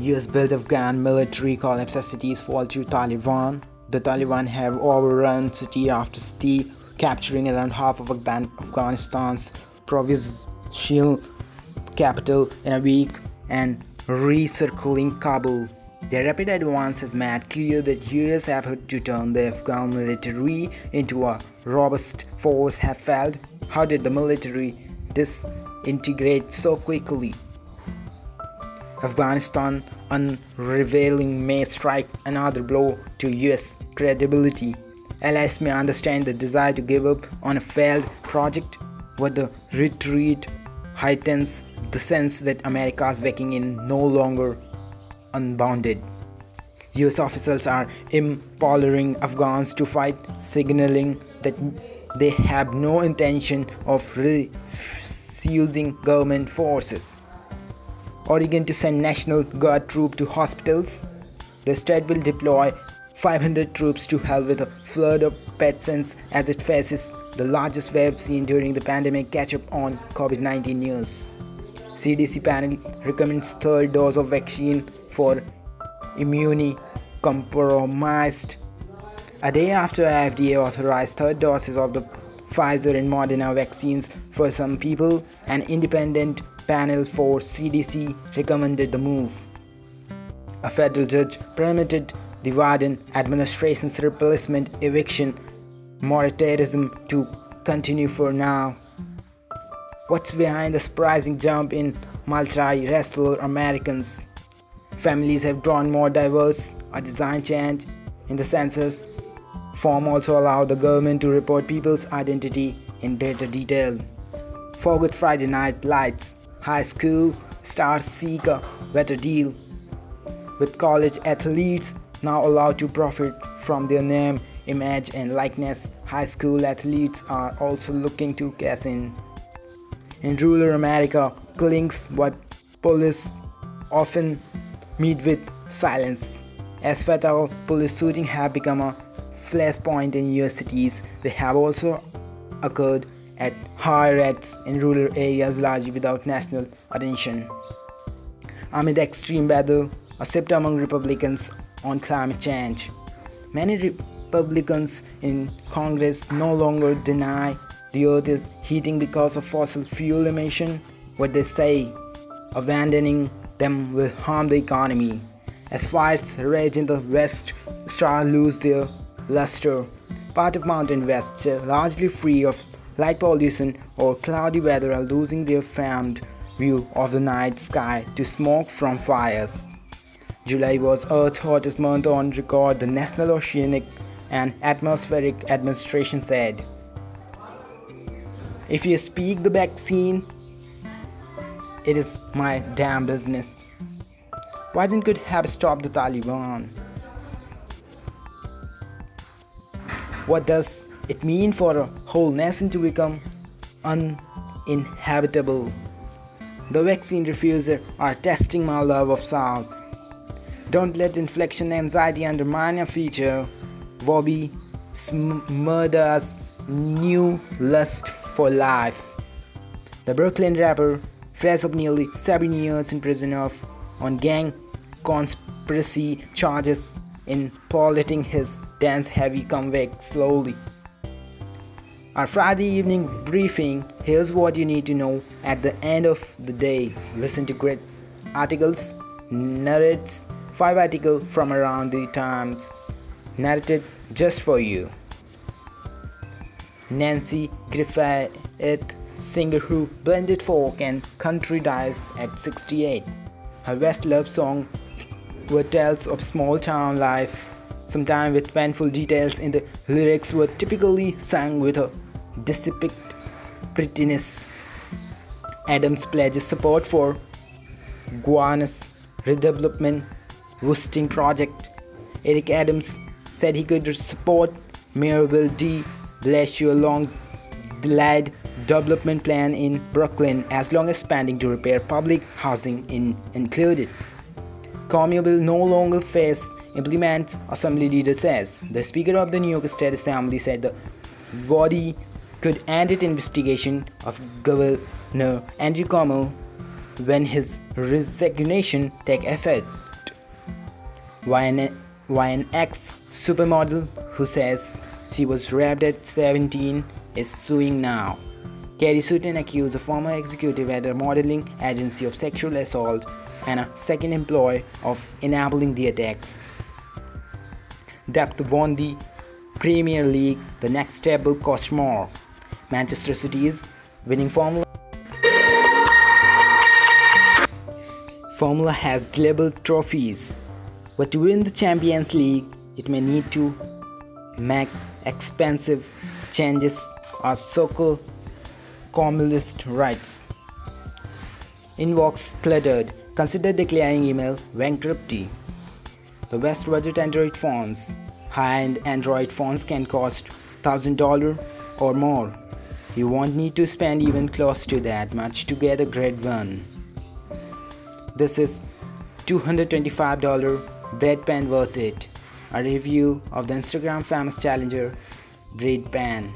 US built Afghan military collapse cities fall to Taliban. The Taliban have overrun city after city, capturing around half of Afghanistan's provincial capital in a week and recircling Kabul. Their rapid advance has made clear that US effort to turn the Afghan military into a robust force have failed. How did the military disintegrate so quickly? Afghanistan unraveling may strike another blow to US credibility. Allies may understand the desire to give up on a failed project, but the retreat heightens the sense that America's backing in no longer unbounded. US officials are empowering Afghans to fight, signaling that they have no intention of refusing government forces. Oregon to send National Guard troops to hospitals. The state will deploy 500 troops to help with a flood of patients as it faces the largest wave seen during the pandemic catch up on COVID-19 news. CDC panel recommends third dose of vaccine for immunocompromised. A day after FDA authorized third doses of the Pfizer and Moderna vaccines for some people, an independent panel for CDC recommended the move. A federal judge permitted the Biden administration's replacement eviction moratorium to continue for now. What's behind the surprising jump in multi-racial Americans? Families have drawn more diverse. A design change in the census form also allowed the government to report people's identity in greater detail. For Good Friday Night Lights, high school stars seek a better deal. With college athletes now allowed to profit from their name, image, and likeness, high school athletes are also looking to cash in. In rural America, killings by police often meet with silence. As fatal police shootings have become a flashpoint in US cities, they have also occurred at high rates in rural areas largely without national attention. Amid extreme weather, a shift among Republicans on climate change. Many Republicans in Congress no longer deny the earth is heating because of fossil fuel emission. What they say, abandoning them will harm the economy. As fires rage in the west, stars lose their luster. Part of Mountain West, largely free of light pollution or cloudy weather, are losing their famed view of the night sky to smoke from fires. July was Earth's hottest month on record, the National Oceanic and Atmospheric Administration said. If you speak the vaccine, it is my damn business. Why didn't you have stopped the Taliban? What does it mean for a whole nation to become uninhabitable? The vaccine refusers are testing my love of South. Don't let inflection anxiety undermine your future. Bobby Shmurda's new lust for life. The Brooklyn rapper, fresh of nearly seven years in prison of on gang conspiracy charges in polluting his dance heavy comeback slowly. Our Friday evening briefing here's what you need to know at the end of the day. Listen to great articles, narrates five articles from around the times, narrated just for you. Nanci Griffith, singer who blended folk and country dies at 68. Her best love song were tales of small town life, sometimes with painful details in the lyrics were typically sung with a dissipate prettiness. Adams pledges support for Gowanus redevelopment boosting project. Eric Adams said he could support Mayor Bill de Blasio long delayed development plan in Brooklyn as long as spending to repair public housing in included. Cuomo will no longer face implement, Assembly leader says. The Speaker of the New York State Assembly said the body could end its investigation of Governor Andrew Cuomo when his resignation take effect. why an, why an ex supermodel who says she was raped at 17 is suing now. Kerry Sutton accused a former executive at a modeling agency of sexual assault and a second employee of enabling the attacks. Depth won the Premier League. The next table cost more. Manchester City is winning Formula. Formula has global trophies, but to win the Champions League, it may need to make expensive changes or soccer communist rights. Inbox cluttered. Consider declaring email bankruptcy. The best budget Android phones. High-end Android phones can cost $1000 or more. You won't need to spend even close to that much to get a great one. This is $225 bread pan worth it. A review of the Instagram famous challenger bread pan.